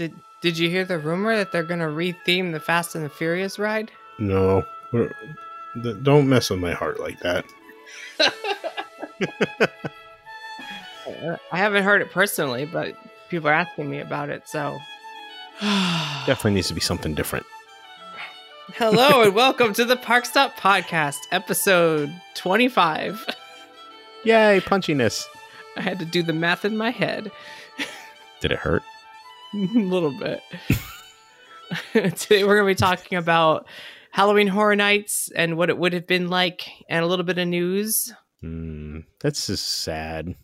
Did Did you hear the rumor that they're gonna retheme the Fast and the Furious ride? No, don't mess with my heart like that. I haven't heard it personally, but people are asking me about it. So, Definitely needs to be something different. hello and welcome to the Park Stop Podcast, episode twenty-five. Yay, punchiness! I had to do the math in my head Did it hurt? A little bit. Today we're going to be talking about Halloween Horror Nights and what it would have been like, and a little bit of news. Mm, that's just sad.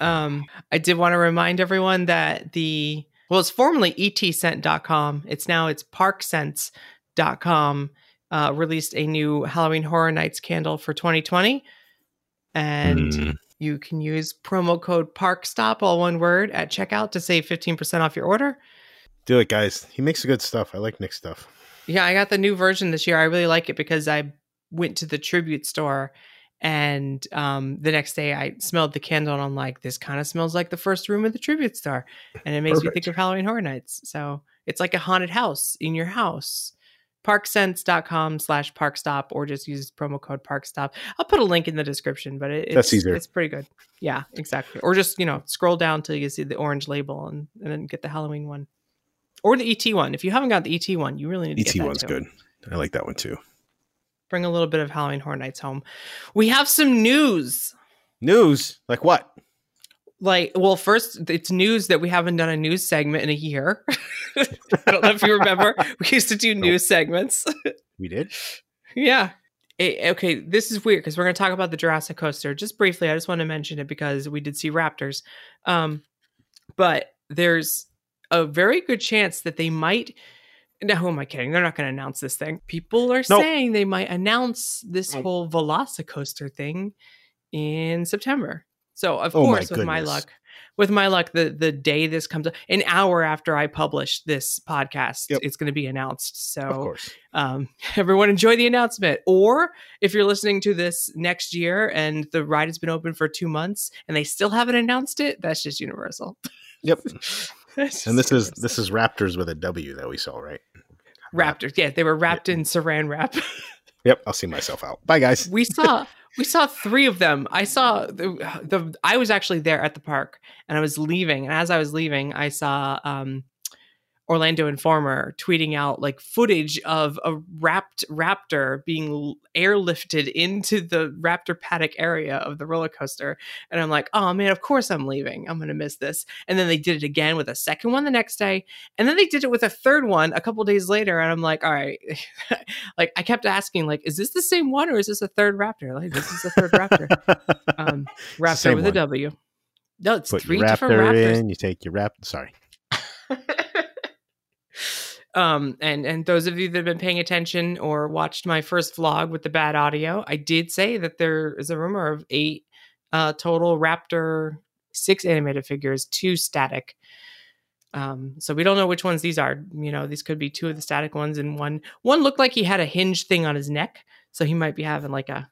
Um, I did want to remind everyone that the well, it's formerly etscent.com. It's now it's parkscents.com. Uh, released a new Halloween Horror Nights candle for 2020, and Mm, you can use promo code PARKSTOP, all one word, at checkout to save 15% off your order. do it, guys. He makes good stuff. I like Nick's stuff. Yeah, I got the new version this year. I really like it because I went to the tribute store and um, the next day I smelled the candle and I'm like, this kind of smells like the first room of the tribute store. And it makes me think of Halloween Horror Nights. So it's like a haunted house in your house. Parkscents.com slash parkstop or just use promo code parkstop. I'll put a link in the description, but it, it's, That's easier. it's pretty good. Yeah, exactly. Or just, you know, scroll down till you see the orange label and, and then get the Halloween one. Or the ET one. If you haven't got the ET one, you really need to ET get that one's too good. I like that one too. bring a little bit of Halloween Horror Nights home. We have some news. News like what? Like, well, first, it's news that we haven't done a news segment in a year. I don't know if you remember. We used to do news segments. We did. yeah. Eh, okay, this is weird because we're going to talk about the Jurassic coaster just briefly. I just want to mention it because we did see raptors. Um, but there's a very good chance that they might. Now, who am I kidding? They're not going to announce this thing. People are Nope. saying they might announce this Nope. whole Velocicoaster thing in September. So, of Oh my course, with my luck, with my luck, the the day this comes up, an hour after I publish this podcast, Yep. it's going to be announced. So, um, everyone enjoy the announcement. Or if you're listening to this next year and the ride has been open for two months and they still haven't announced it, that's just universal. Yep. That's And just this is this is Raptors with a W that we saw, right? Raptors. Yeah, they were wrapped in saran wrap. Yep. I'll see myself out. Bye, guys. we saw we saw three of them. I saw the, the I was actually there at the park and I was leaving, and as I was leaving, I saw um, Orlando Informer tweeting out like footage of a wrapped raptor being airlifted into the raptor paddock area of the roller coaster, and I'm like, oh man, of course I'm leaving. I'm gonna miss this. And then they did it again with a second one the next day, and then they did it with a third one a couple days later, and I'm like, all right, like I kept asking, like, is this the same one or is this a third raptor? Like, this is the third raptor. Um, raptor same with one. a W. No, it's Put three your different raptors. in. You take your Rap. Sorry. um, and and those of you that have been paying attention or watched my first vlog with the bad audio, I did say that there is a rumor of eight uh, total Raptor, six animated figures, two static. Um, so we don't know which ones these are. You know, these could be two of the static ones, and one one looked like he had a hinge thing on his neck, so he might be having like a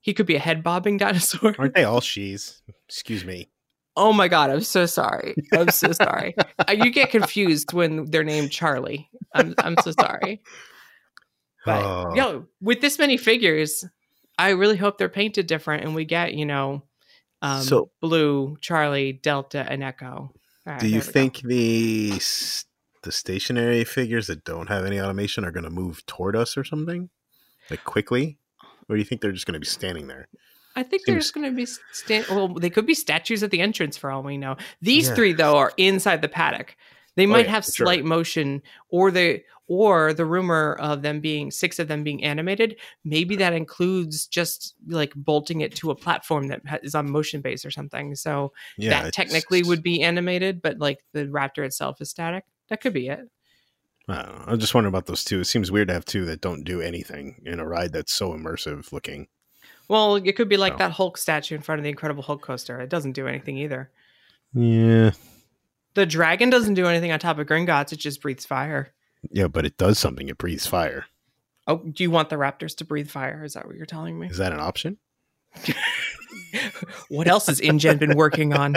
he could be a head bobbing dinosaur. Aren't they all she's? Excuse me. Oh my god, I'm so sorry. I'm so sorry. Uh, you get confused when they're named Charlie. I'm I'm so sorry. But Oh. you know, with this many figures, I really hope they're painted different and we get, you know, um So- blue, Charlie, Delta, and Echo. Right, Do you we go. think the the stationary figures that don't have any automation are going to move toward us or something, like quickly, or do you think they're just going to be standing there? I think seems- just going to be stand. Well, they could be statues at the entrance for all we know. These Yeah. three though are inside the paddock. They oh, might yeah, have for sure. slight motion, or they or the rumor of them being six of them being animated. Maybe that includes just like bolting it to a platform that is on motion base or something. So Yeah, that technically would be animated, but like the raptor itself is static. That could be it. I. I'm just wondering about those two. It seems weird to have two that don't do anything in a ride that's so immersive looking. Well, it could be like Oh. that Hulk statue in front of the Incredible Hulk coaster. It doesn't do anything either. Yeah, The dragon doesn't do anything on top of Gringotts. It just breathes fire. yeah, but it does something. It breathes fire. Oh, do you want the raptors to breathe fire? Is that what you're telling me? Is that an option? what else has InGen been working on?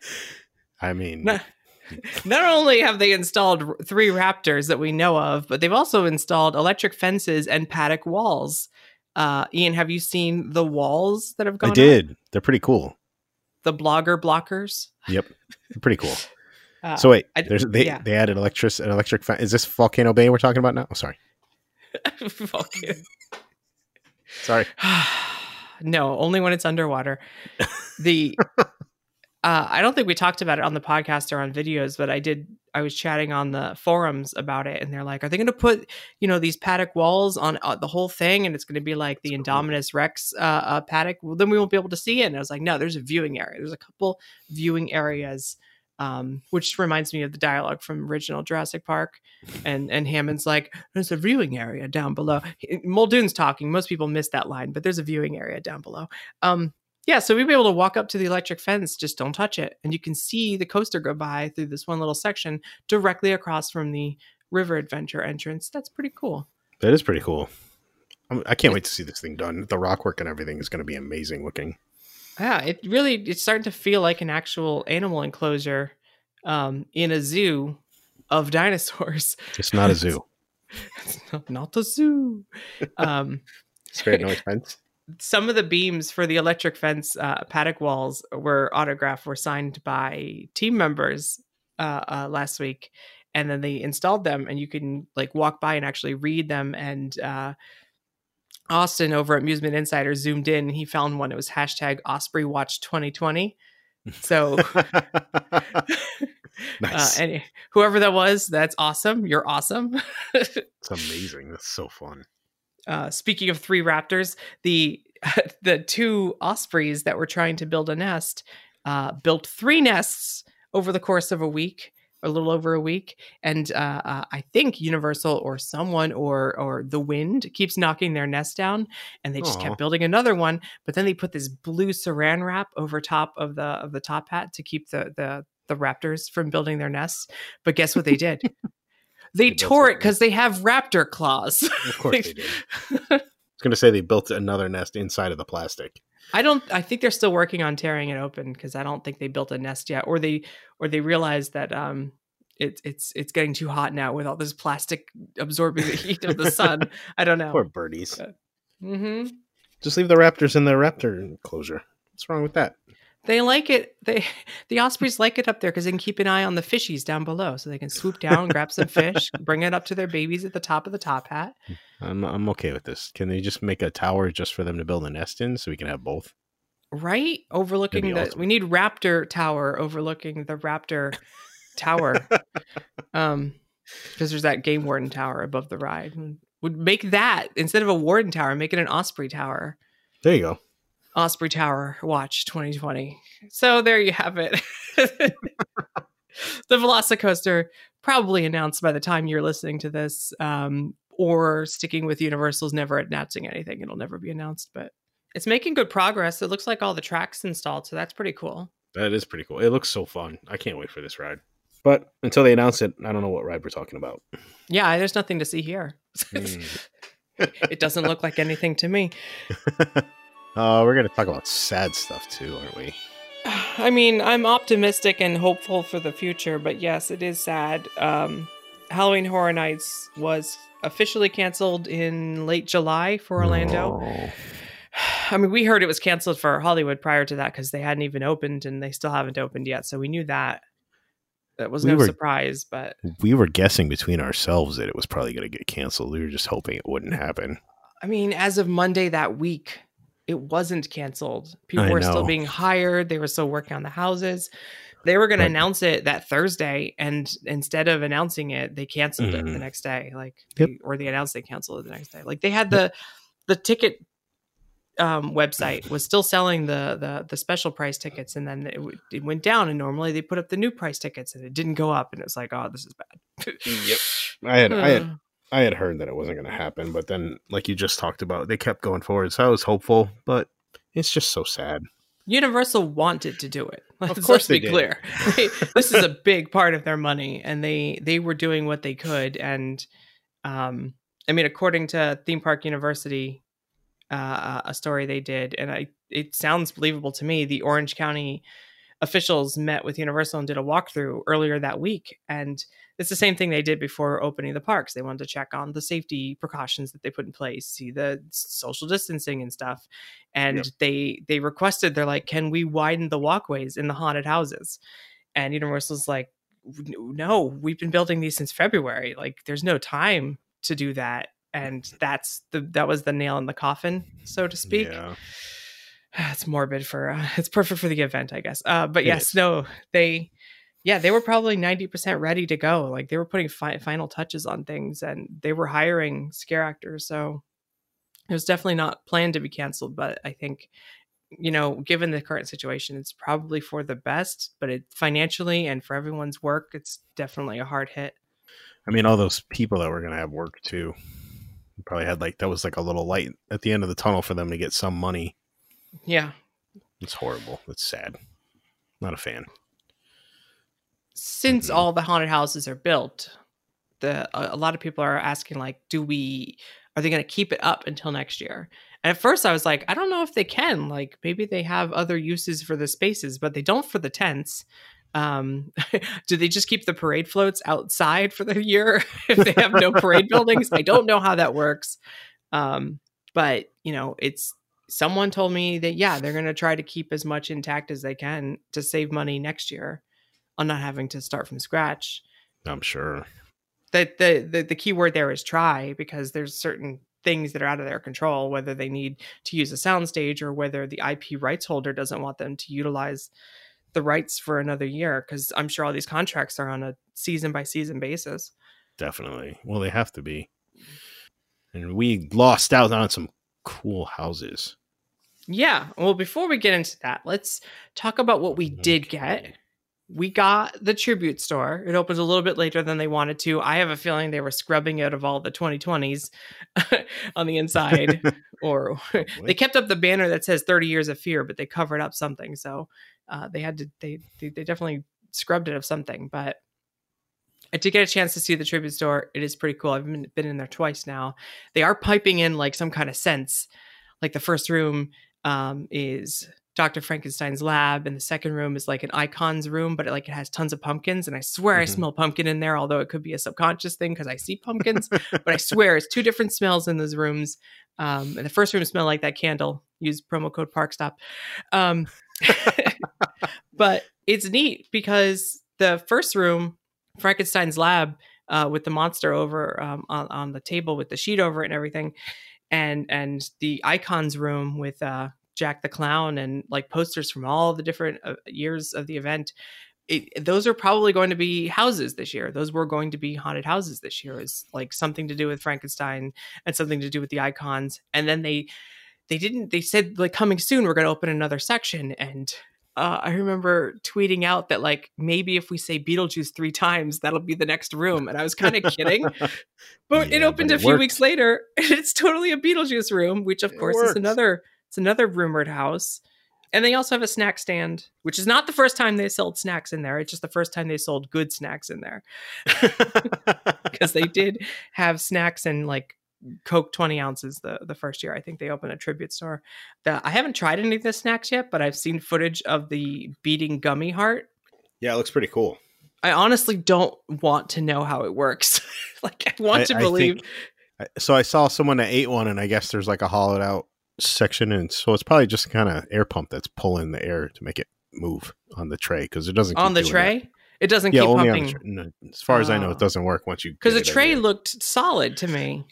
I mean, No. Not only have they installed three raptors that we know of, but they've also installed electric fences and paddock walls. Uh, Ian, have you seen the walls that have gone? I up? did. They're pretty cool. The blogger blockers. Yep, pretty cool. Uh, So wait, I- there's they yeah. they added electric an electric. Fan. Is this Volcano Bay we're talking about now? Oh, sorry, you. sorry. no, only when it's underwater. The uh, I don't think we talked about it on the podcast or on videos, but I did. I was chatting on the forums about it, and they're like, "Are they going to put you know these paddock walls on uh, the whole thing, and it's going to be like the That's cool. Indominus Rex uh, uh, paddock? Well, then we won't be able to see it." And I was like, "No, there's a viewing area. There's a couple viewing areas." Um, which reminds me of the dialogue from original Jurassic Park, and and Hammond's like, "There's a viewing area down below." Muldoon's talking. Most people miss that line, but there's a viewing area down below. Um, yeah, so we'd be able to walk up to the electric fence, just don't touch it, and you can see the coaster go by through this one little section directly across from the River Adventure entrance. That's pretty cool. That is pretty cool. I'm, I can't wait to see this thing done. The rock work and everything is going to be amazing looking. Yeah, it really it's starting to feel like an actual animal enclosure um, in a zoo of dinosaurs. It's not a zoo. It's not, not a zoo. Um, Spared no expense. Some of the beams for the electric fence uh, paddock walls were autographed were signed by team members uh, uh, last week and then they installed them and you can like walk by and actually read them and uh, austin over at amusement insider zoomed in and he found one it was hashtag osprey watch 2020 so nice. uh, and whoever that was that's awesome you're awesome it's amazing. That's so fun. Uh, speaking of three raptors, the the two ospreys that were trying to build a nest uh, built three nests over the course of a week, a little over a week, and uh, uh, I think Universal or someone or or the wind keeps knocking their nest down, and they just Aw. kept building another one. But then they put this blue Saran wrap over top of the of the top hat to keep the the the raptors from building their nests. But guess what they did? They, They tore it because they have raptor claws. Of course they did. I was going to say they built another nest inside of the plastic. I don't. I think they're still working on tearing it open because I don't think they built a nest yet, or they or they realized that um it's it's it's getting too hot now with all this plastic absorbing the heat of the sun. I don't know. Poor birdies. mm-hmm Just leave the raptors in the raptor enclosure. What's wrong with that? They like it. They the ospreys like it up there because they can keep an eye on the fishies down below, so they can swoop down, grab some fish, bring it up to their babies at the top of the top hat. I'm I'm okay with this. Can they just make a tower just for them to build a nest in so we can have both? Right, overlooking the. awesome. We need Raptor Tower overlooking the Raptor Tower. um, because there's that game warden tower above the ride. Would make that instead of a warden tower, make it an Osprey Tower. There you go. Osprey Tower Watch 2020. So there you have it. the Velocicoaster probably announced by the time you're listening to this, um, or sticking with Universal's never announcing anything. It'll never be announced, but it's making good progress. It looks like all the tracks installed, so that's pretty cool. That is pretty cool. It looks so fun. I can't wait for this ride. But until they announce it, I don't know what ride we're talking about. Yeah, there's nothing to see here. Mm. it doesn't look like anything to me. Uh, we're going to talk about sad stuff too, aren't we? I mean, I'm optimistic and hopeful for the future, but yes, it is sad. Um, Halloween Horror Nights was officially canceled in late July for Orlando. Oh. I mean, we heard it was canceled for Hollywood prior to that because they hadn't even opened and they still haven't opened yet. So we knew that. That was We no were- surprise, but We were guessing between ourselves that it was probably going to get canceled. We were just hoping it wouldn't happen. I mean, as of Monday that week, it wasn't canceled. People I were still being hired. They were still working on the houses. They were going to announce it that Thursday, and instead of announcing it, they canceled it the Mhm. next day. Like, Yep. they- or they announced they canceled it the next day. Like they had the the ticket um, website was still selling the the the special price tickets, and then it, w- it went down. And normally they put up the new price tickets, and it didn't go up. And it was like, oh, this is bad. Yep. I had, I had I had heard that it wasn't going to happen, but then, like you just talked about, they kept going forward. So I was hopeful, but it's just so sad. Universal wanted to do it. Of Let's course be did. clear. This is a big part of their money, and they they were doing what they could. And um, I mean, according to Theme Park University, uh, a story they did, and I it sounds believable to me. The Orange County officials met with Universal and did a walkthrough earlier that week. And it's the same thing they did before opening the parks. They wanted to check on the safety precautions that they put in place, see the social distancing and stuff. And yep. they they requested, they're like, can we widen the walkways in the haunted houses? And Universal's like, no, we've been building these since February. Like, there's no time to do that. And that's the that was the nail in the coffin, so to speak. Yeah. It's morbid for uh, it's perfect for the event, I guess. Uh, but it yes, is. no, they yeah, they were probably 90% ready to go. Like they were putting fi- final touches on things and they were hiring scare actors. So it was definitely not planned to be canceled, but I think you know, given the current situation, it's probably for the best, but it financially and for everyone's work, it's definitely a hard hit. I mean, all those people that were going to have work too probably had like that was like a little light at the end of the tunnel for them to get some money. Yeah. It's horrible. It's sad. Not a fan. Since mm-hmm. all the haunted houses are built, the a, lot of people are asking like do we are they going to keep it up until next year? And at first I was like, I don't know if they can. Like maybe they have other uses for the spaces, but they don't for the tents. Um, do they just keep the parade floats outside for the year if they have no parade buildings? I don't know how that works. Um, but you know, it's someone told me that yeah, they're going to try to keep as much intact as they can to save money next year on not having to start from scratch. I'm sure. That the, the the key word there is try because there's certain things that are out of their control, whether they need to use a soundstage or whether the IP rights holder doesn't want them to utilize the rights for another year. Because I'm sure all these contracts are on a season by season basis. Definitely. Well, they have to be. And we lost out on some cool houses. Yeah. Well, before we get into that, let's talk about what we did get we got the tribute store. It opens a little bit later than they wanted to. I have a feeling they were scrubbing out of all the 2020s on the inside, or they kept up the banner that says 30 years of fear, but they covered up something. So uh, they had to, they, they, they definitely scrubbed it of something. But I did get a chance to see the tribute store. It is pretty cool. I've been, been in there twice now. They are piping in like some kind of sense. Like the first room um, is Dr. Frankenstein's lab, and the second room is like an icons room, but it, like it has tons of pumpkins. And I swear mm-hmm. I smell pumpkin in there, although it could be a subconscious thing because I see pumpkins. but I swear it's two different smells in those rooms. Um, and the first room smelled like that candle. Use promo code ParkStop. Um, but it's neat because the first room, Frankenstein's lab, uh, with the monster over um, on, on the table with the sheet over it and everything, and and the icons room with uh, Jack the Clown and like posters from all the different uh, years of the event. It, those are probably going to be houses this year. Those were going to be haunted houses this year. Is like something to do with Frankenstein and something to do with the icons. And then they they didn't. They said like coming soon. We're going to open another section. And uh, I remember tweeting out that like maybe if we say Beetlejuice three times, that'll be the next room. And I was kind of kidding, but yeah, it opened but it a few worked. weeks later. And it's totally a Beetlejuice room, which of it course is another it's another rumored house. And they also have a snack stand, which is not the first time they sold snacks in there. It's just the first time they sold good snacks in there. Because they did have snacks and like Coke 20 ounces the, the first year. I think they opened a tribute store. The, I haven't tried any of the snacks yet, but I've seen footage of the beating gummy heart. Yeah, it looks pretty cool. I honestly don't want to know how it works. like, I want I, to believe. Think, so I saw someone that ate one, and I guess there's like a hollowed out section, and so it's probably just kind of air pump that's pulling the air to make it move on the tray because it doesn't on the tray. That. It doesn't yeah, keep only pumping. On the, no, as far as I know, it ah. doesn't work once you because the tray looked solid to me.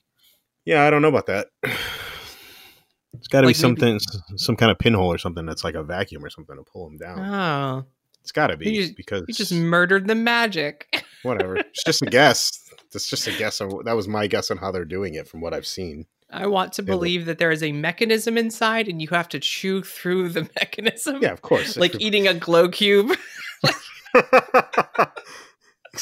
Yeah, I don't know about that. It's got to like be something, maybe... some kind of pinhole or something that's like a vacuum or something to pull them down. Oh, it's got to be you just, because you just murdered the magic. whatever. It's just a guess. That's just a guess. On, that was my guess on how they're doing it from what I've seen. I want to believe that there is a mechanism inside and you have to chew through the mechanism. Yeah, of course. like eating a glow cube.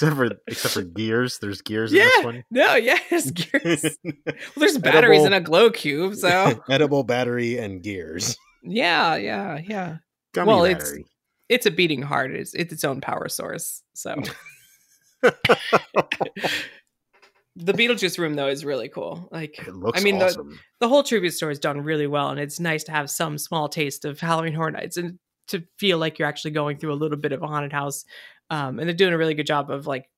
except for except for gears. There's gears yeah. in this one. No, yes, gears. well, there's batteries edible, in a glow cube, so edible battery and gears. Yeah, yeah, yeah. Gummy well, battery. it's it's a beating heart. It's it's its own power source. So the Beetlejuice room though is really cool. Like I mean awesome. the the whole tribute store is done really well and it's nice to have some small taste of Halloween Horror Nights and to feel like you're actually going through a little bit of a haunted house. Um, and they're doing a really good job of like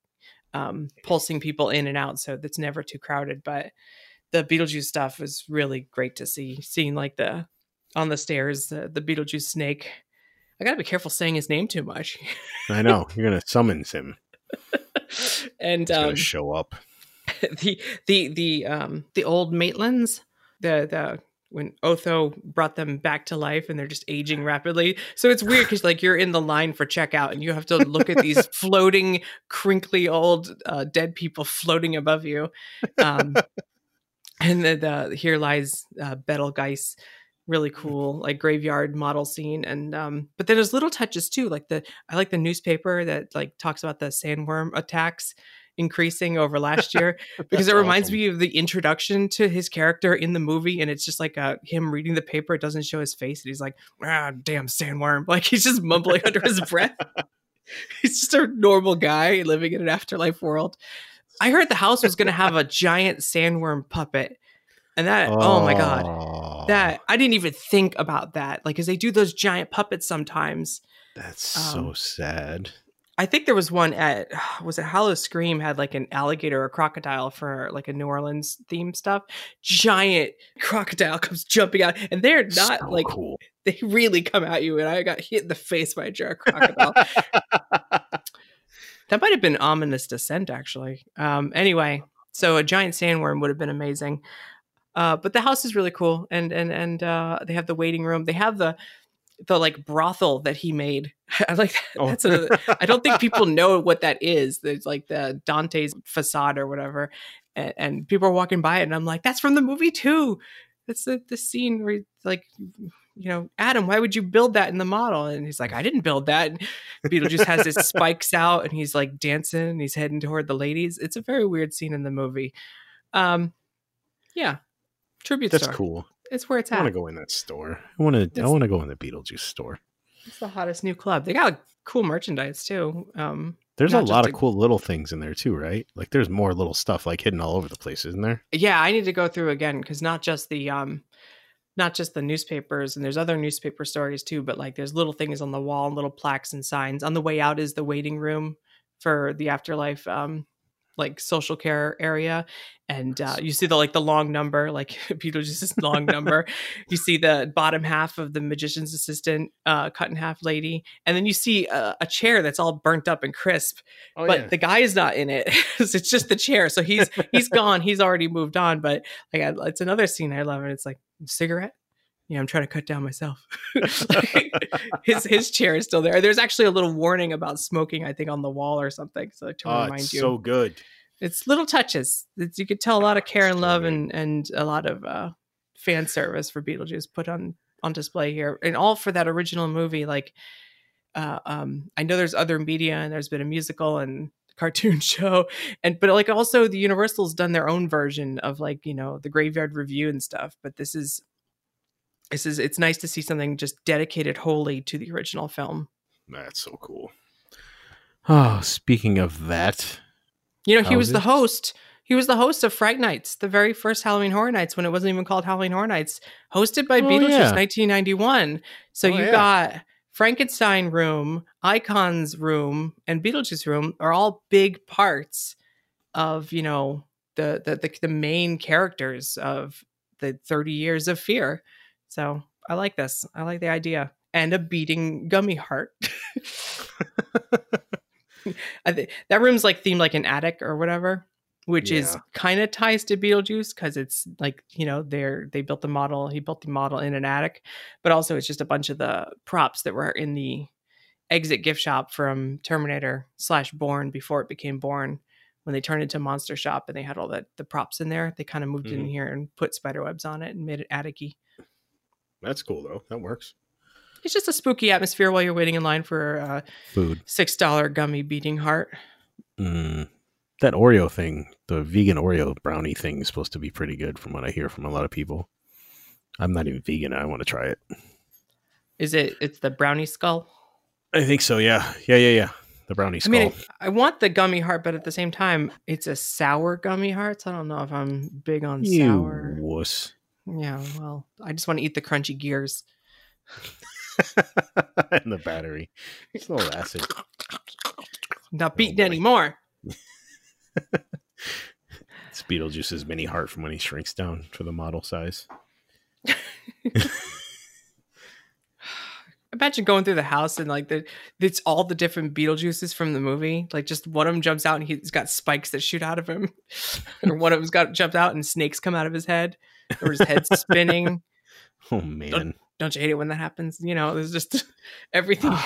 um, pulsing people in and out, so that's never too crowded. But the Beetlejuice stuff was really great to see. Seeing like the on the stairs, the, the Beetlejuice snake. I gotta be careful saying his name too much. I know you're gonna summons him. and He's um, gonna show up. the the the um the old Maitlands, the the when Otho brought them back to life and they're just aging rapidly. So it's weird because like you're in the line for checkout and you have to look at these floating, crinkly old uh, dead people floating above you. Um, and then the, here lies uh, Betelgeuse, really cool like graveyard model scene. And um, but then there's little touches too, like the I like the newspaper that like talks about the sandworm attacks increasing over last year because it reminds awesome. me of the introduction to his character in the movie and it's just like uh, him reading the paper it doesn't show his face and he's like ah damn sandworm. Like he's just mumbling under his breath. He's just a normal guy living in an afterlife world. I heard the house was going to have a giant sandworm puppet and that oh, my god. Oh, that i didn't even think about that. Like because they do those giant puppets sometimes. That's so um, sad. I think there was one at was it Howl-O-Scream had like an alligator or crocodile for like a New Orleans theme stuff. Giant crocodile comes jumping out, and they're not So like cool. they really come at you. And I got hit in the face by a giant crocodile. that might have been ominous descent, actually. Um, anyway, so a giant sandworm would have been amazing. Uh, but the house is really cool, and and and uh, they have the waiting room. They have the the like brothel that he made. I like Oh. that's a. I don't think people know what that is. There's like the Dante's facade or whatever, and, and people are walking by it, and I'm like, that's from the movie too. That's the the scene where like. You know, Adam, why would you build that in the model? And he's like, I didn't build that. And Beetlejuice has his spikes out and he's like dancing and he's heading toward the ladies. It's a very weird scene in the movie. Um, yeah, tribute That's store. cool. It's where it's I at. I want to go in that store. I want to. I want to go in the Beetlejuice store. It's the hottest new club. They got cool merchandise too. Um, There's a lot a- of cool little things in there too, right? Like there's more little stuff like hidden all over the place, isn't there? yeah, I need to go through again because not just the um, not just the newspapers and there's other newspaper stories too, but like there's little things on the wall, and little plaques and signs. On the way out is the waiting room for the afterlife um like social care area and uh, you see the like the long number like Beetlejuice's long number. You see the bottom half of the magician's assistant uh, cut in half lady and then you see a, a chair that's all burnt up and crisp Oh but the guy is not in it. It's just the chair so he's he's gone he's already moved on but like I, it's another scene i love and it's like cigarette yeah i'm trying to cut down myself. Like, his his chair is still there. There's actually a little warning about smoking i think on the wall or something so to oh, remind it's you. so good. it's little touches. It's, you could tell a lot of care and love and and a lot of uh fan service for beetlejuice put on on display here and all for that original movie like uh um i know there's other media and there's been a musical and cartoon show and but like also the universal's done their own version of like you know the graveyard revue and stuff but this is this is it's nice to see something just dedicated wholly to the original film That's so cool. Oh, speaking of that, You know, he was the host. He was the host of Fright Nights, the very first Halloween Horror Nights when it wasn't even called Halloween Horror Nights, hosted by Oh, Beetlejuice, yeah. 1991. So Oh, you yeah. got Frankenstein Room, Icons Room, and Beetlejuice Room are all big parts of you know the the the, the main characters of the 30 years of fear. So I like this. I like the idea. And a beating gummy heart. I think that room's like themed like an attic or whatever, which is kind of ties to Beetlejuice because it's like you know they're they built the model. He built the model in an attic, but also it's just a bunch of the props that were in the exit gift shop from Terminator slash Bourne before it became Bourne. When they turned into Monster Shop and they had all the the props in there, they kind of moved in Mhm. here and put spider webs on it and made it attic-y. That's cool though. That works. It's just a spooky atmosphere while you're waiting in line for a Food. six dollar gummy beating heart. Mm. That Oreo thing, the vegan Oreo brownie thing, is supposed to be pretty good, from what I hear from a lot of people. I'm not even vegan. I want to try it. Is it? It's the brownie skull. I think so. Yeah. Yeah. Yeah. Yeah. The brownie skull. I mean, I want the gummy heart, but at the same time, it's a sour gummy heart. So I don't know if I'm big on you sour. wuss. Yeah, well, I just want to eat the crunchy gears. and the battery. It's a little acid. Not Oh, beating anymore. It's Beetlejuice's mini heart from when he shrinks down for the model size. Imagine going through the house and like the it's all the different Beetlejuices from the movie. Like just one of them jumps out and he's got spikes that shoot out of him, or one of them's got jumps out and snakes come out of his head, or his head spinning. Oh man, Don't you hate it when that happens? You know, there's just everything.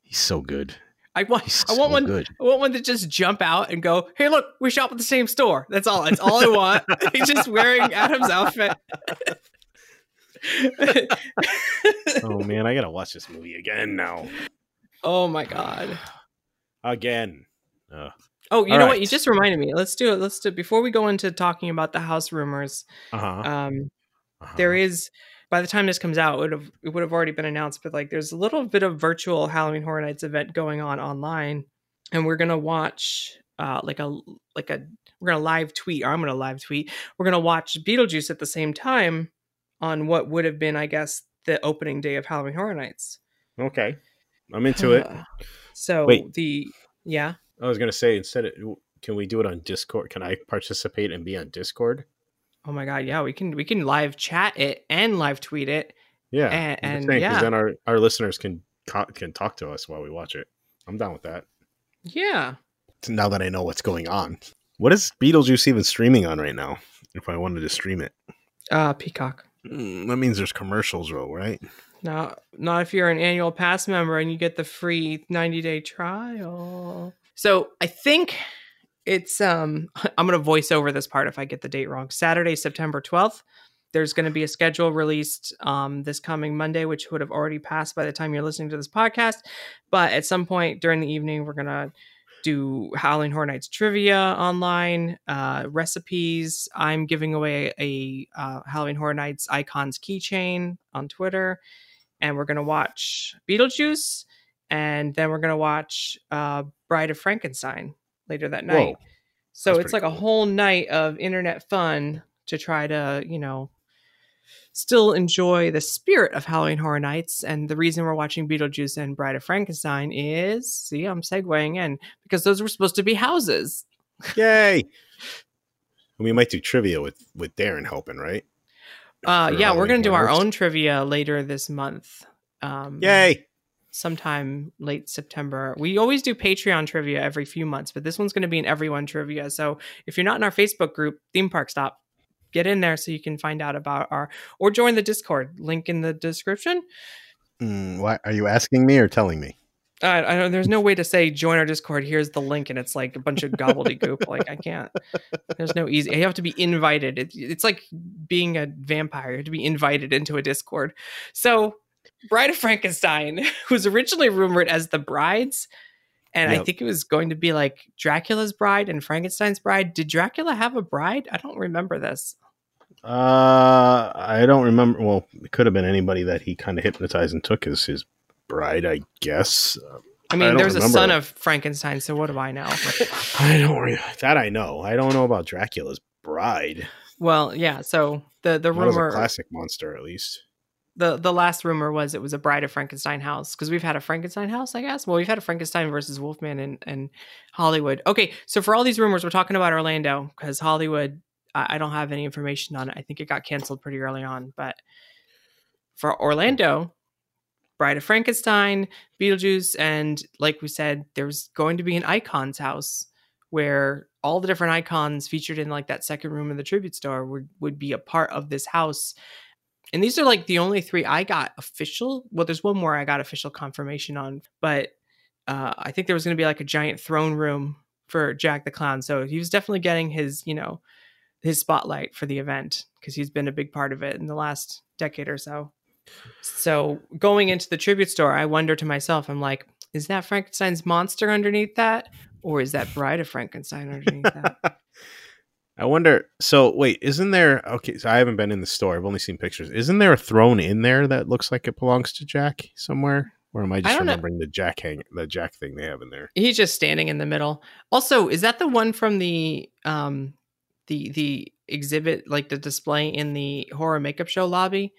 he's so good. I want He's I want so one good. I want one to just jump out and go, "Hey, look, we shop at the same store." That's all. That's all I want. He's just wearing Adam's outfit. Oh man, I gotta watch this movie again now. oh my god. Again. Uh, Oh, you All know what? You just reminded me. Let's do it. Let's do it before we go into talking about the house rumors. uh-huh. Um, uh-huh. there is by the time this comes out, it would have it would have already been announced. But like, there's a little bit of virtual Halloween Horror Nights event going on online, and we're gonna watch uh like a like a we're gonna live tweet. Or I'm gonna live tweet. We're gonna watch Beetlejuice at the same time on what would have been, I guess, the opening day of Halloween Horror Nights. Okay. I'm into it. Uh, So Wait. the yeah. I was gonna say instead of can we do it on Discord? Can I participate and be on Discord? Oh my god, yeah, we can we can live chat it and live tweet it. Yeah, And- and saying, yeah. then our our listeners can can talk to us while we watch it. I'm down with that. Yeah. Now that I know what's going on, what is Beetlejuice even streaming on right now? If I wanted to stream it, Uh Peacock. Mm, that means there's commercials, though, right? No, not if you're an annual pass member and you get the free 90 day trial. So I think it's um I'm gonna voice over this part if I get the date wrong. Saturday, September 12th. There's going to be a schedule released um, this coming Monday, which would have already passed by the time you're listening to this podcast. But at some point during the evening, we're gonna do Halloween Horror Nights trivia online, uh, recipes. I'm giving away a uh, Halloween Horror Nights icons keychain on Twitter, and we're gonna watch Beetlejuice, and then we're gonna watch uh, Bride of Frankenstein later that night. Whoa. So That's it's like pretty a whole night of internet fun to try to, you know, still enjoy the spirit of Halloween Horror Nights. And the reason we're watching Beetlejuice and Bride of Frankenstein is, see, I'm segueing in because those were supposed to be houses. Yay! We might do trivia with with Darren helping, right? Uh, For yeah, we're gonna do our Horrors. own trivia later this month. Um, Yay! Sometime late September. We always do Patreon trivia every few months, but this one's going to be an everyone trivia. So if you're not in our Facebook group, Theme Park Stop, get in there so you can find out about our or join the Discord. Link in the description. Mm, why are you asking me or telling me? Uh, I don't, there's no way to say join our Discord. Here's the link, and it's like a bunch of gobbledygook. like I can't. There's no easy. You have to be invited. It, it's like being a vampire. You have to be invited into a Discord. So, Bride of Frankenstein was originally rumored as the brides, and I think it was going to be like Dracula's bride and Frankenstein's bride. Did Dracula have a bride? I don't remember this. Uh, I don't remember. Well, it could have been anybody that he kind of hypnotized and took as his bride, I guess. I mean, don't there's a son of Frankenstein, so what do I know? I don't re- that I know. I don't know about Dracula's bride. well, yeah. So the the That was a rumor classic monster, at least. The the last rumor was it was a Bride of Frankenstein house because we've had a Frankenstein house, I guess. Well, we've had a Frankenstein versus Wolfman in, in Hollywood. Okay, so for all these rumors, we're talking about Orlando because Hollywood, I, I don't have any information on it. I think it got canceled pretty early on, but for Orlando, Bride of Frankenstein, Beetlejuice, and like we said, there's going to be an Icons house where all the different icons featured in like that second room in the tribute store would, would be a part of this house and these are like the only three I got official. Well, there's one more I got official confirmation on, but uh, I think there was going to be like a giant throne room for Jack the Clown. So he was definitely getting his, you know, his spotlight for the event because he's been a big part of it in the last decade or so. So going into the tribute store, I wonder to myself, I'm like, is that Frankenstein's monster underneath that? Or is that Bride of Frankenstein underneath that? I wonder. So wait, isn't there? Okay, so I haven't been in the store. I've only seen pictures. Isn't there a throne in there that looks like it belongs to Jack somewhere? Or am I just know. remembering the Jack hang the Jack thing they have in there? He's just standing in the middle. Also, is that the one from the um the the exhibit like the display in the horror makeup show lobby?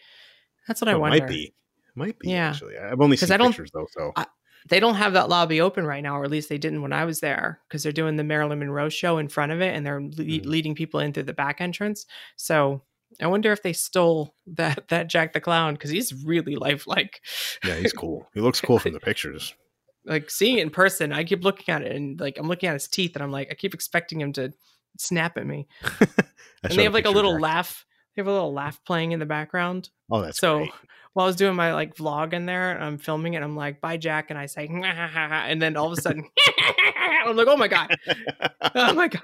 That's what I wonder. might be. might be Yeah. actually. I've only seen I don't- pictures though. So I- They don't have that lobby open right now, or at least they didn't when I was there, because they're doing the Marilyn Monroe show in front of it, and they're le- Mhm. leading people in through the back entrance. So I wonder if they stole that that Jack the Clown because he's really lifelike. yeah, he's cool. He looks cool from the pictures. like seeing it in person, I keep looking at it and like I'm looking at his teeth, and I'm like, I keep expecting him to snap at me. And they have like a little laugh. They have a little laugh playing in the background. Oh, that's so great. while I was doing my like vlog in there, and I'm filming it. I'm like, "Bye, Jack," and I say, and then all of a sudden, I'm like, "Oh my god, oh my god!"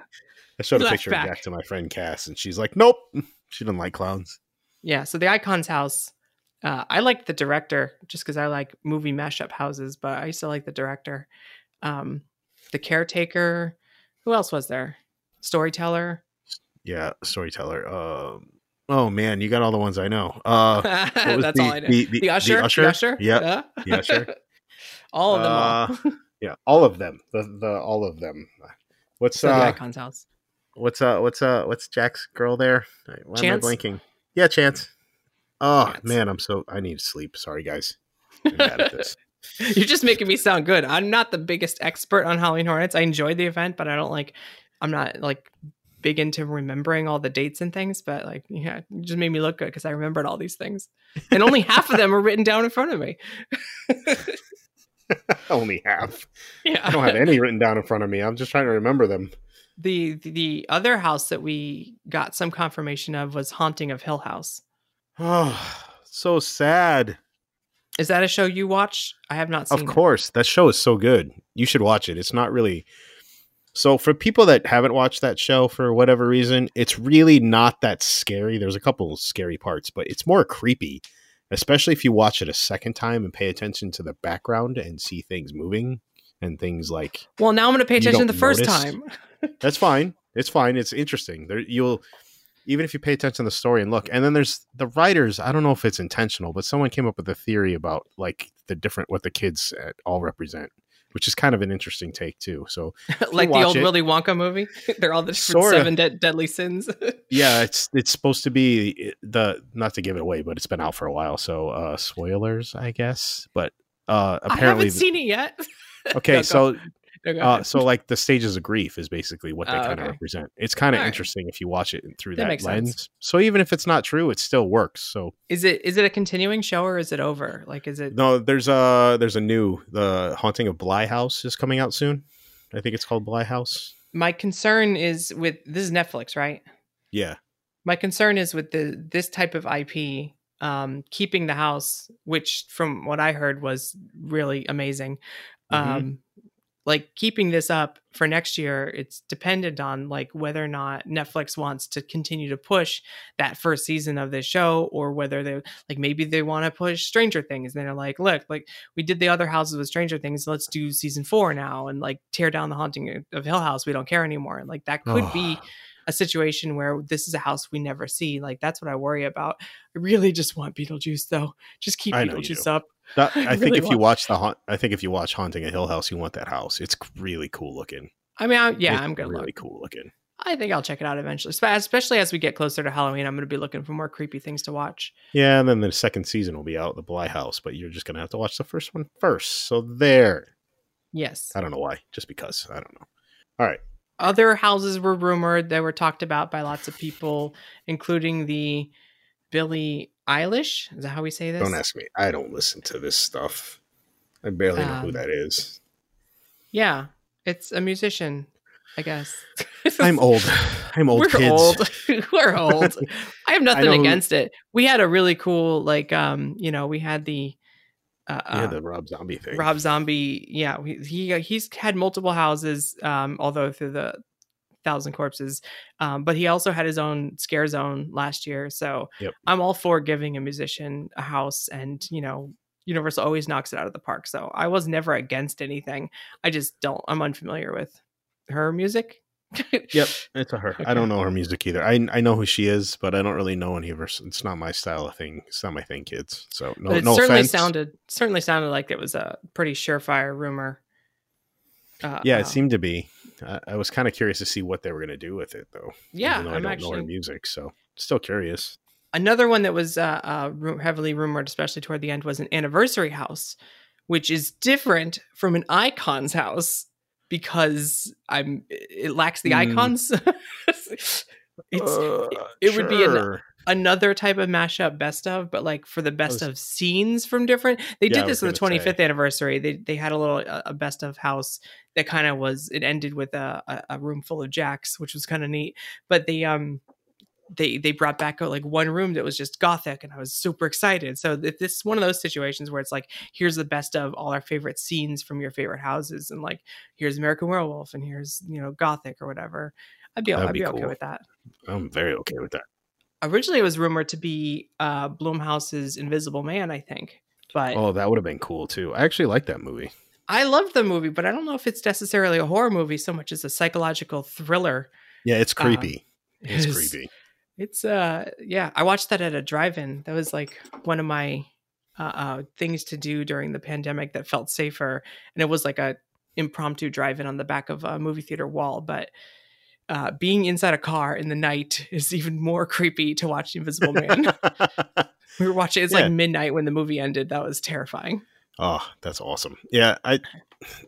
I showed a picture back. of Jack to my friend Cass, and she's like, "Nope, she doesn't like clowns." Yeah. So the Icons House, uh, I like the director just because I like movie mashup houses, but I still like the director. Um, the caretaker. Who else was there? Storyteller. Yeah, storyteller. Um, oh man, you got all the ones I know. Uh, what was That's all I know. The, The, usher. The usher. Yep. Yeah. The usher. all of them. all. yeah, all of them. The the all of them. What's So the uh Icons House. what's uh what's uh what's Jack's girl there? Why Chance? am I blanking? Yeah, Chance. Oh Chance. man, I'm so I need sleep. Sorry guys. I'm bad at this. You're just making me sound good. I'm not the biggest expert on Halloween Horror Nights. I enjoyed the event, but I don't like. I'm not like big into remembering all the dates and things. But like, yeah, it just made me look good because I remembered all these things, and only half of them are written down in front of me. Only half. yeah, I don't have any written down in front of me. I'm just trying to remember them. the the other house that we got some confirmation of was Haunting of Hill House. Oh, so sad. Is that a show you watch? I have not seen. Of it. course, that show is so good. You should watch it. It's not really so for people that haven't watched that show for whatever reason, it's really not that scary. There's a couple of scary parts, but it's more creepy, especially if you watch it a second time and pay attention to the background and see things moving and things like Well, now I'm going to pay attention the first notice? time. that's fine. It's fine. It's interesting. There you'll even if you pay attention to the story and look. And then there's the writers, I don't know if it's intentional, but someone came up with a theory about like the different what the kids uh, all represent, which is kind of an interesting take too. So like the old it- Willy Wonka movie. They're all the seven de- deadly sins. yeah, it's it's supposed to be the not to give it away, but it's been out for a while, so uh spoilers, I guess. But uh I apparently haven't seen it yet. okay, No, so No, uh so like the stages of grief is basically what they Oh, kind of okay. represent. It's kind of interesting if you watch it through That that, makes sense. lens. So even if it's not true, it still works. So is it is it a continuing show or is it over? Like, is it? no, there's a there's a new the haunting of Bly House is coming out soon. I think it's called Bly House. My concern is with this is Netflix, right? Yeah. My concern is with the this type of IP, um, keeping the house, which from what I heard was really amazing. Mhm. Um, like keeping this up for next year, it's dependent on like whether or not Netflix wants to continue to push that first season of this show, or whether they like maybe they want to push Stranger Things. And they're like, look, like we did the other houses with Stranger Things, let's do season four now, and like tear down the Haunting of Hill House. We don't care anymore. And like that could be a situation where this is a house we never see. Like that's what I worry about. I really just want Beetlejuice though. Just keep I Beetlejuice up. That- I I think really if you watch the haunt, I think if you watch Haunting a Hill House, you want that house. It's really cool looking. I mean, I, yeah, It's I'm gonna really look. cool looking. I think I'll check it out eventually, especially as we get closer to Halloween. I'm going to be looking for more creepy things to watch. Yeah, and then the second season will be out, the Bly House, but you're just gonna have to watch the first one first. So there. Yes. I don't know why, just because I don't know. All right, Other houses were rumored that were talked about by lots of people, including the Billie Eilish. Is that how we say this? don't ask me. I don't listen to this stuff. I barely know who Um, that is. Yeah, it's a musician, I guess. I'm old. I'm old We're kids. old. We're old. I have nothing who- against it. We had a really cool, like, um, you know, we had the uh, Yeah, uh, the Rob Zombie thing. Rob Zombie. Yeah, he, he he's had multiple houses, um, although through the Thousand Corpses, um, but he also had his own scare zone last year. So Yep. I'm all for giving a musician a house, and you know, Universal always knocks it out of the park. So I was never against anything. I just don't. I'm unfamiliar with her music. Yep, it's a her. I don't know her music either. I I know who she is, but I don't really know any of her. It's not my style of thing. It's not my thing, kids. So no, but it no certainly offense. sounded certainly sounded like it was a pretty surefire rumor. Uh, yeah, uh, it seemed to be. I, I was kind of curious to see what they were going to do with it, though. Yeah, I I'm don't know her music, so still curious. another one that was uh, uh, heavily rumored, especially toward the end, was an anniversary house, which is different from an icons house because I'm it lacks the Mm. icons. it's Uh, it would be an- another type of mashup best of, but like for the best was- of scenes from different. They Yeah, did this on the gonna 25th anniversary. They they had a little a a best of house that kind of was. It ended with a, a a room full of jacks, which was kind of neat. But they um they they brought back uh, like one room that was just gothic, and I was super excited. So if this is one of those situations where it's like here's the best of all our favorite scenes from your favorite houses, and like here's American Werewolf, and here's you know Gothic or whatever. I'd be That'd I'd be be okay with that I'm very okay with that. originally it was rumored to be uh Blumhouse's Invisible Man, I think. But Oh, that would have been cool too. I actually like that movie. I loved the movie, but I don't know if it's necessarily a horror movie so much as a psychological thriller. Yeah, it's Uh, creepy. it's It's- creepy. It's uh yeah, I watched that at a drive-in. That was like one of my uh, uh things to do during the pandemic that felt safer. And it was like a impromptu drive-in on the back of a movie theater wall, but uh, being inside a car in the night is even more creepy to watch Invisible Man. we were watching. It's Yeah. like midnight when the movie ended. That was terrifying. oh, that's awesome. Yeah, I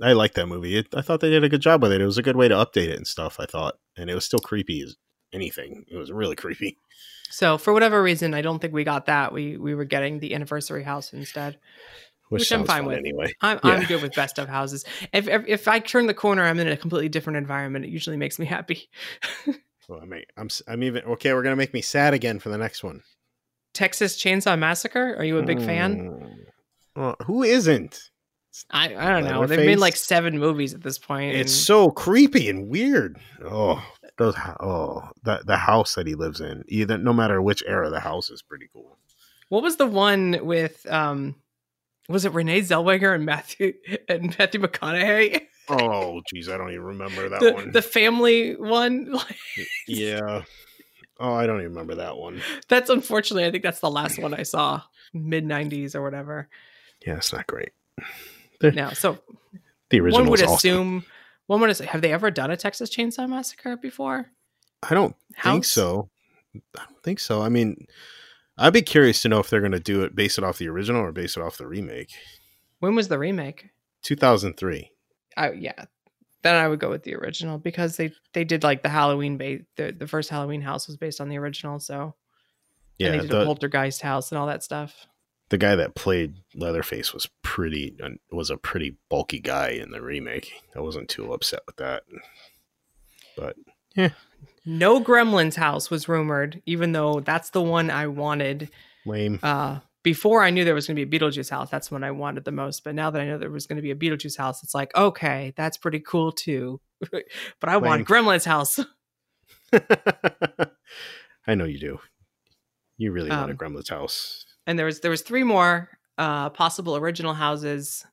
I like that movie. It, I thought they did a good job with it. It was a good way to update it and stuff. I thought, and it was still creepy as anything. It was really creepy. So for whatever reason, I don't think we got that. We we were getting the anniversary house instead. Which, Which I'm fine with. anyway. I'm I'm good with best of houses. If, if if I turn the corner, I'm in a completely different environment. It usually makes me happy. Well, I mean, I'm I'm even okay. We're gonna make me sad again for the next one. Texas Chainsaw Massacre. Are you a big fan? Mm. Well, who isn't? I I don't know. They've made like seven movies at this point. It's and- so creepy and weird. Oh, those oh that the house that he lives in. Either no matter which era, the house is pretty cool. what was the one with um was it Renee Zellweger and Matthew and Matthew McConaughey? Oh, geez, I don't even remember that the, one. the family one. yeah. Oh, I don't even remember that one. that's unfortunately, I think that's the last one I saw, mid '90s or whatever. Yeah, it's not great. Now, so The original one would awesome. assume. One would assume, have they ever done a Texas Chainsaw Massacre before? I don't think so. I don't think so. I mean, I'd be curious to know if they're going to do it base it off the original or base it off the remake. When was the remake? 2003. I yeah. Then I would go with the original because they they did like the Halloween base. The, the first Halloween house was based on the original, so Yeah, and they did a the, poltergeist house and all that stuff. The guy that played Leatherface was pretty was a pretty bulky guy in the remake. I wasn't too upset with that. But yeah. No Gremlins house was rumored, even though that's the one I wanted. lame. Uh, before I knew there was going to be a Beetlejuice house, that's when I wanted the most. But now that I know there was going to be a Beetlejuice house, it's like okay, that's pretty cool too. but I Lame. want Gremlins house. I know you do. You really want a Um, Gremlins house. And there was there was three more uh possible original houses.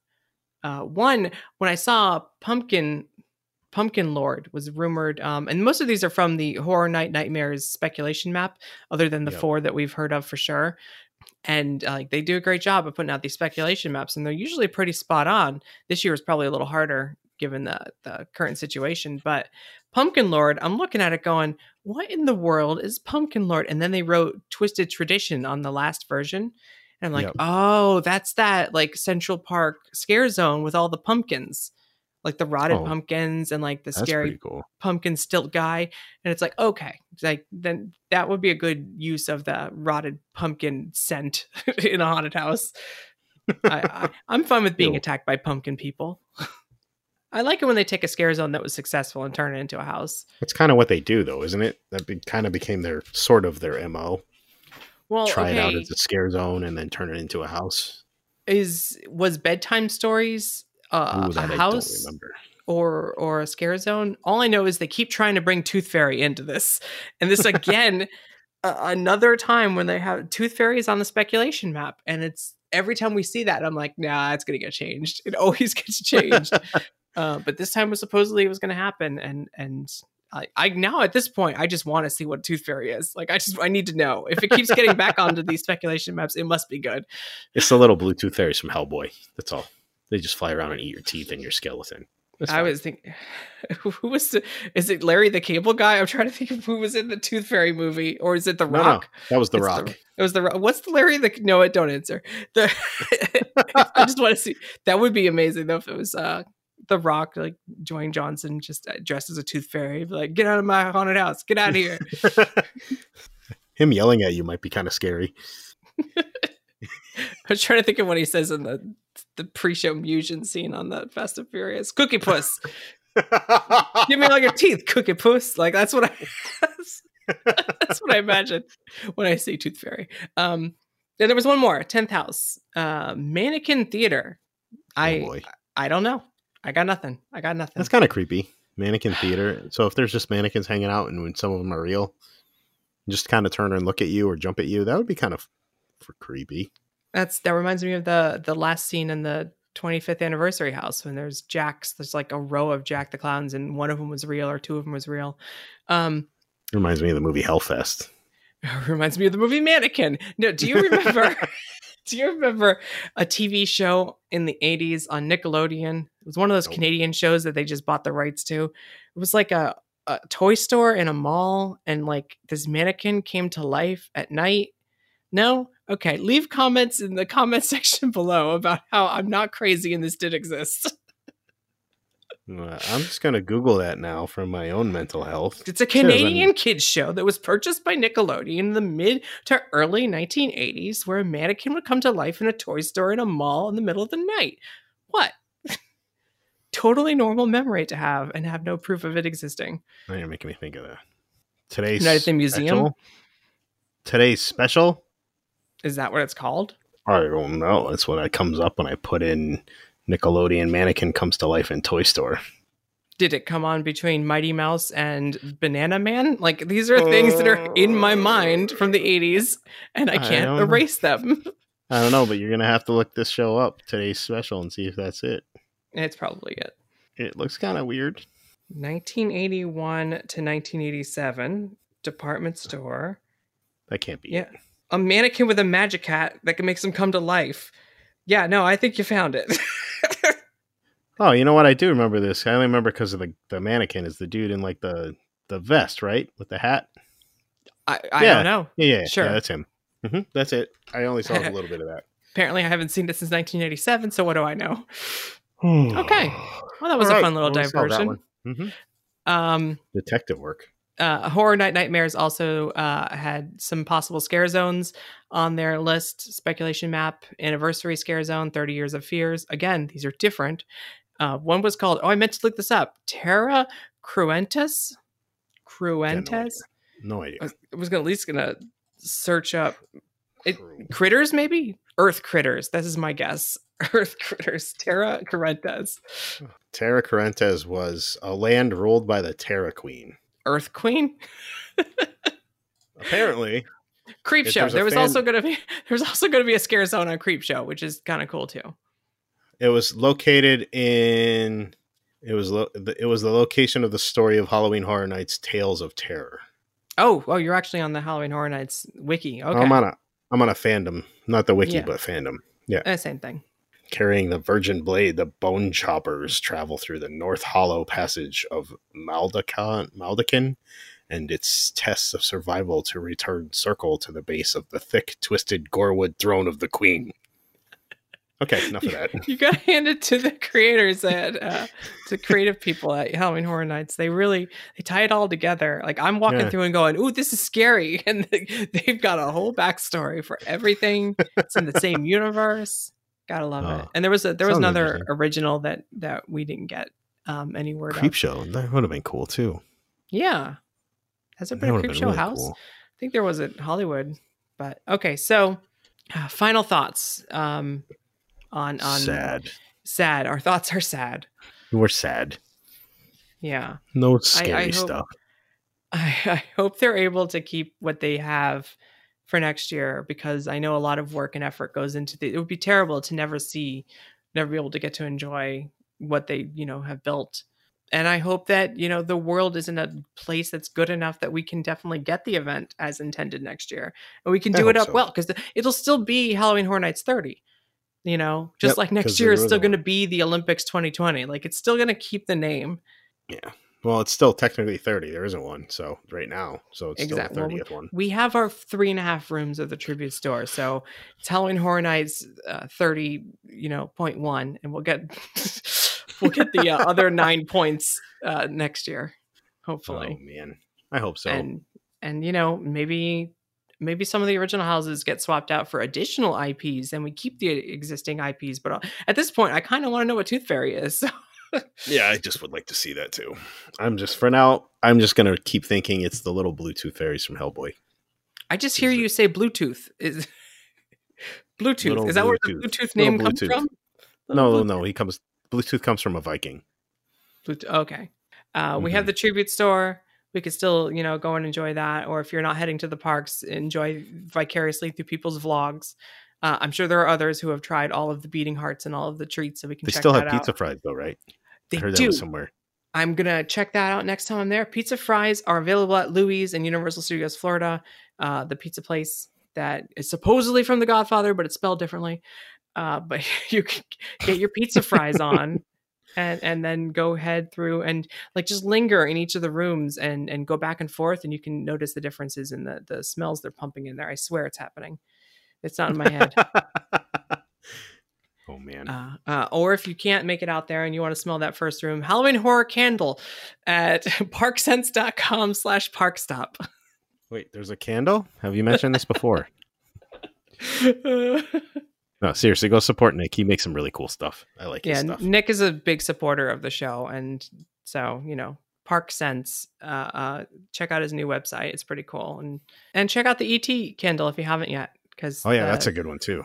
Uh one when i saw pumpkin pumpkin lord was rumored um and most of these are from the horror night nightmares speculation map other than the Yep. four that we've heard of for sure. And uh, like they do a great job of putting out these speculation maps and they're usually pretty spot on. This year was probably a little harder given the the current situation but pumpkin lord i'm looking at it going what in the world is pumpkin lord and then they wrote twisted tradition on the last version and i'm like Yep. oh that's that like central park scare zone with all the pumpkins like the rotted Oh. pumpkins and like the scary cool. pumpkin stilt guy and it's like okay It's like then that would be a good use of the rotted pumpkin scent in a haunted house I, i'm fine with being Ew. attacked by pumpkin people i like it when they take a scare zone that was successful and turn it into a house That's kind of what they do, though, isn't it? That be, kind of became their sort of their mo. well Try it out as a scare zone and then turn it into a house. is was bedtime stories uh, Ooh, a house or or a scare zone. All I know is they keep trying to bring Tooth Fairy into this, and this again, a- another time when they have Tooth Fairy is on the speculation map, and it's every time we see that, I'm like, nah, it's gonna get changed. It always gets changed. Uh, but this time was supposedly it was gonna happen, and and. I, I now at this point I just want to see what Tooth Fairy is. Like I just I need to know. If it keeps getting back onto these speculation maps, it must be good. It's the little Bluetooth fairies from Hellboy. That's all. They just fly around and eat your teeth and your skeleton. That's I fine. was thinking, who was the, is it Larry the Cable Guy? I'm trying to think of who was in the Tooth Fairy movie, or is it The No, no, Rock? that was the It's Rock. it was the Rock. What's the Larry the? No, it don't answer. The I just want to see. That would be amazing though if it was uh The Rock, like Dwayne Johnson, just uh, dressed as a Tooth Fairy, like get out of my haunted house, get out of here. Him yelling at you might be kind of scary. I was trying to think of what he says in the the pre-show Musion scene on the Fast and Furious. Cookie Puss, give me all your teeth, Cookie Puss. Like that's what I. that's what I imagine when I see Tooth Fairy. Um, and there was one more, tenth house, uh, Mannequin Theater. I oh boy, I don't know. I got nothing. I got nothing. that's kind of creepy. Mannequin theater. So if there's just mannequins hanging out and when some of them are real, just kind of turn and look at you or jump at you, that would be kind of for creepy. That's that reminds me of the the last scene in the 25th anniversary house when there's Jacks. There's like a row of Jack the Clowns, and one of them was real or two of them was real. Um, Reminds me of the movie Hellfest. reminds me of the movie Mannequin. No, do you remember? do you remember a TV show in the 80s on Nickelodeon? It was one of those Nope. Canadian shows that they just bought the rights to. It was like a, a toy store in a mall, and like this mannequin came to life at night. No? Okay. Leave comments in the comment section below about how I'm not crazy and this did exist. Uh, I'm just gonna Google that now for my own mental health. It's a Canadian kids show that was purchased by Nickelodeon in the mid to early 1980s, where a mannequin would come to life in a toy store in a mall in the middle of the night. What? totally normal memory to have and have no proof of it existing. Now you're making me think of that. Today's at the Museum? special- Today's special. Is that what it's called? I don't know. That's what it comes up when I put in Nickelodeon mannequin comes to life in Toy Store. Did it come on between Mighty Mouse and Banana Man? Like these are things that are in my mind from the 80s and I I can't know. erase them. I don't know, but you're gonna have to look this show up, today's special, and see if that's it. it's probably it. It looks kind of weird. 1981 to 1987, department store. That can't be. Yeah. it. A mannequin with a magic hat that can make them come to life. Yeah, no, I think you found it. Oh, you know what? I do remember this. I only remember because of the the mannequin is the dude in like the the vest, right, with the hat. I, I Yeah. don't know. Yeah, yeah, Sure. yeah that's him. hmm that's it. I only saw a little bit of that. Apparently, I haven't seen it since 1987, so what do I know? Okay. Well, that was All a right, fun little well, diversion. Mhm. Um, Detective work. Uh, Horror Night Nightmares also uh, had some possible scare zones on their list. Speculation map, anniversary scare zone, 30 years of fears. Again, these are different. Uh, one was called, oh, I meant to look this up. Terra Cruentus? Cruentes? No I idea. was, I was gonna, at least going to search up it- critters, maybe? Earth critters. This is my guess. Earth critters. Terra Cruentes. Terra Correntes was a land ruled by the Terra Queen. Earth Queen? Apparently, Creep Show. There was fan- also going to be there's also going to be a scare zone on Creep Show, which is kind of cool too. it was located in. It was lo- it was the location of the story of Halloween Horror Nights: Tales of Terror. Oh, oh, you're actually on the Halloween Horror Nights wiki. Okay, I'm on a I'm on a fandom, not the wiki, Yeah. but fandom. Eh, same thing. Carrying the Virgin Blade, the Bone Choppers travel through the North Hollow passage of Maldakan, Maldakin and its tests of survival to return Circle to the base of the thick, twisted Gorewood throne of the Queen. Okay, enough of that. You got to hand it to the creators at uh, the creative people at Halloween Horror Nights. They really they tie it all together. Like I'm walking Yeah. through and going, "Ooh, this is scary," and they, they've got a whole backstory for everything. It's in the same universe. Gotta love it. Oh, And there was a there was another original that that we didn't get um, any word Creep of. Show, that would have been cool too. Yeah, has there been a Creep Show really house? cool. I think there was at Hollywood, but okay. So, uh, final thoughts um, on on Sad. Sad. Our thoughts are sad. We're sad. Yeah, No I scary hope- stuff. I, I hope they're able to keep what they have for next year because I know a lot of work and effort goes into the. It would be terrible to never see, never be able to get to enjoy what they you know have built. And I hope that you know the world is in a place that's good enough that we can definitely get the event as intended next year, and we can do it up so. well because it'll still be Halloween Horror Nights thirty. You know, just Yep, like next year is still going to be the Olympics 2020. Like it's still going to keep the name. Yeah. Well, it's still technically 30. There isn't one. So right now. So it's Exact- still well, the 30th one. We have our three and a half rooms of the tribute store, so it's Halloween Horror Nights uh, 30, you know, point one, and we'll get we'll get the uh, other nine points uh, next year, hopefully. Oh, man. I hope so. and and you know maybe maybe some of the original houses get swapped out for additional IPs and we keep the existing IPs but uh, at this point I kind of want to know what Tooth Fairy is yeah, I just would like to see that too. I'm just, for now, I'm just going to keep thinking it's the little Bluetooth fairies from Hellboy. I just hear you say Bluetooth is Bluetooth Little is that where the Bluetooth. Bluetooth Little name comes Bluetooth. from No, Little no, he comes, Bluetooth comes from a Viking. Bluetooth okay uh, we Mhm. have the tribute store we could still you know go and enjoy that or if you're not heading to the parks enjoy vicariously through people's vlogs uh, I'm sure there are others who have tried all of the beating hearts and all of the treats, so we can They check still that have out. pizza fries though, right? They I heard that do. was somewhere. I'm gonna check that out next time I'm there. Pizza fries are available at Louis and Universal Studios Florida, uh, the pizza place that is supposedly from The Godfather, but it's spelled differently. Uh, but you can get your pizza fries on, and and then go head through and like just linger in each of the rooms and and go back and forth, and you can notice the differences in the the smells they're pumping in there. I swear it's happening. It's not in my head. oh man. Uh, uh, or if you can't make it out there and you want to smell that first room, Halloween horror candle at parkscents.com slash parkstop. Wait, there's a candle? Have you mentioned this before? No, seriously, go support Nick. He makes some really cool stuff. I like his yeah, stuff. Nick is a big supporter of the show. And so, you know, Park Scents, uh, uh, check out his new website. It's pretty cool. And, and check out the ET candle if you haven't yet. Cause Oh yeah, that's a good one too.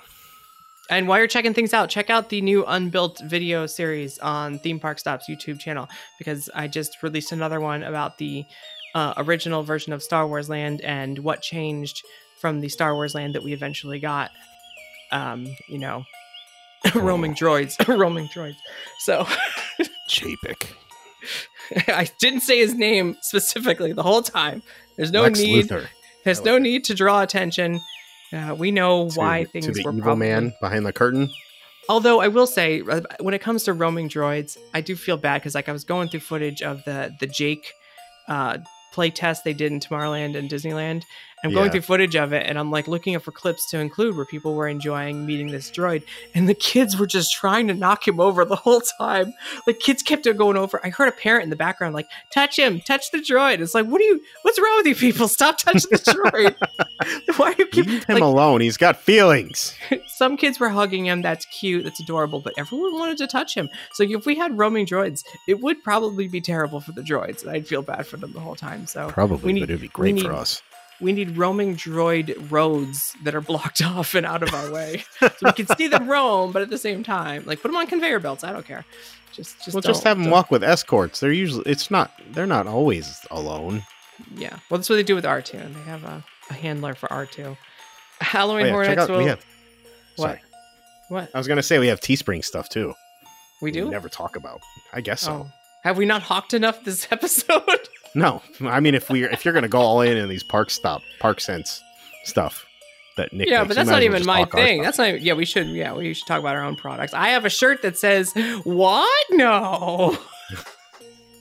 And while you're checking things out, check out the new Unbuilt video series on Theme Park Stop's YouTube channel because I just released another one about the uh, original version of Star Wars Land and what changed from the Star Wars Land that we eventually got. Um, you know, roaming droids, roaming droids. So Chapek. I didn't say his name specifically the whole time. There's no Lex need. Luthor. There's no need to draw attention. Uh, we know To- why to the were evil probably man behind the curtain. Although I will say, uh, when it comes to roaming droids, I do feel bad because like I was going through footage of the the Jake uh, play test they did in Tomorrowland and Disneyland. I'm going Yeah. through footage of it, and I'm like looking up for clips to include where people were enjoying meeting this droid, and the kids were just trying to knock him over the whole time. Like kids kept going over. I heard a parent in the background like, "Touch him, touch the droid." It's like, what are you? What's wrong with you people? Stop touching the droid. Why are you keep Leave him like, alone. He's got feelings. some kids were hugging him. That's cute. That's adorable. But everyone wanted to touch him. So if we had roaming droids, it would probably be terrible for the droids, and I'd feel bad for them the whole time. So Probably, need- but it'd be great for us. We need roaming droid roads that are blocked off and out of our way, so we can see them roam, but at the same time, like put them on conveyor belts. I don't care. Just, just We'll just have them don't- walk with escorts. They're usually it's not they're not always alone. Yeah. Well, that's what they do with R two, and they have a, a handler for R two. Oh, Halloween yeah, Horror Nights out, will. we have what? sorry. What? I was gonna say we have Teespring stuff too. We do? never talk about. I guess so. Oh. Have we not hawked enough this episode? No, I mean if we if you're gonna go all in in these park stop park scents stuff that Nick. yeah, makes, but that's not even my thing. That's not. Yeah, we should. Yeah, we should talk about our own products. I have a shirt that says "What? No."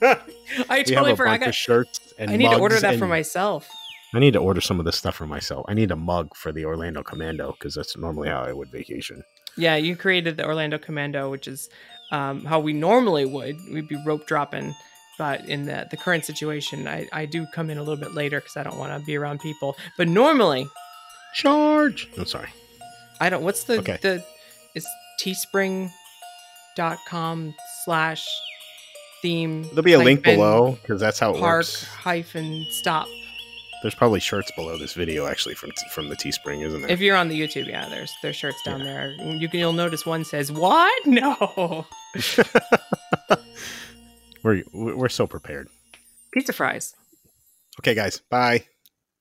I totally forgot. I, got, shirts and I need to order that for myself. I need to order some of this stuff for myself. I need a mug for the Orlando Commando because that's normally how I would vacation. Yeah, you created the Orlando Commando, which is um, how we normally would. We'd be rope dropping, but in the the current situation, I, I do come in a little bit later because I don't want to be around people. But normally, Charge. I'm sorry. I don't. What's the Okay. the? It's teespring.com slash theme. There'll be a link below because that's how it works. Park works. hyphen stop. There's probably shirts below this video actually from from the Teespring, isn't there? If you're on the YouTube, yeah, there's there's shirts down there. You can you'll notice one says what? No we're we're so prepared. pizza fries. Okay, guys. Bye.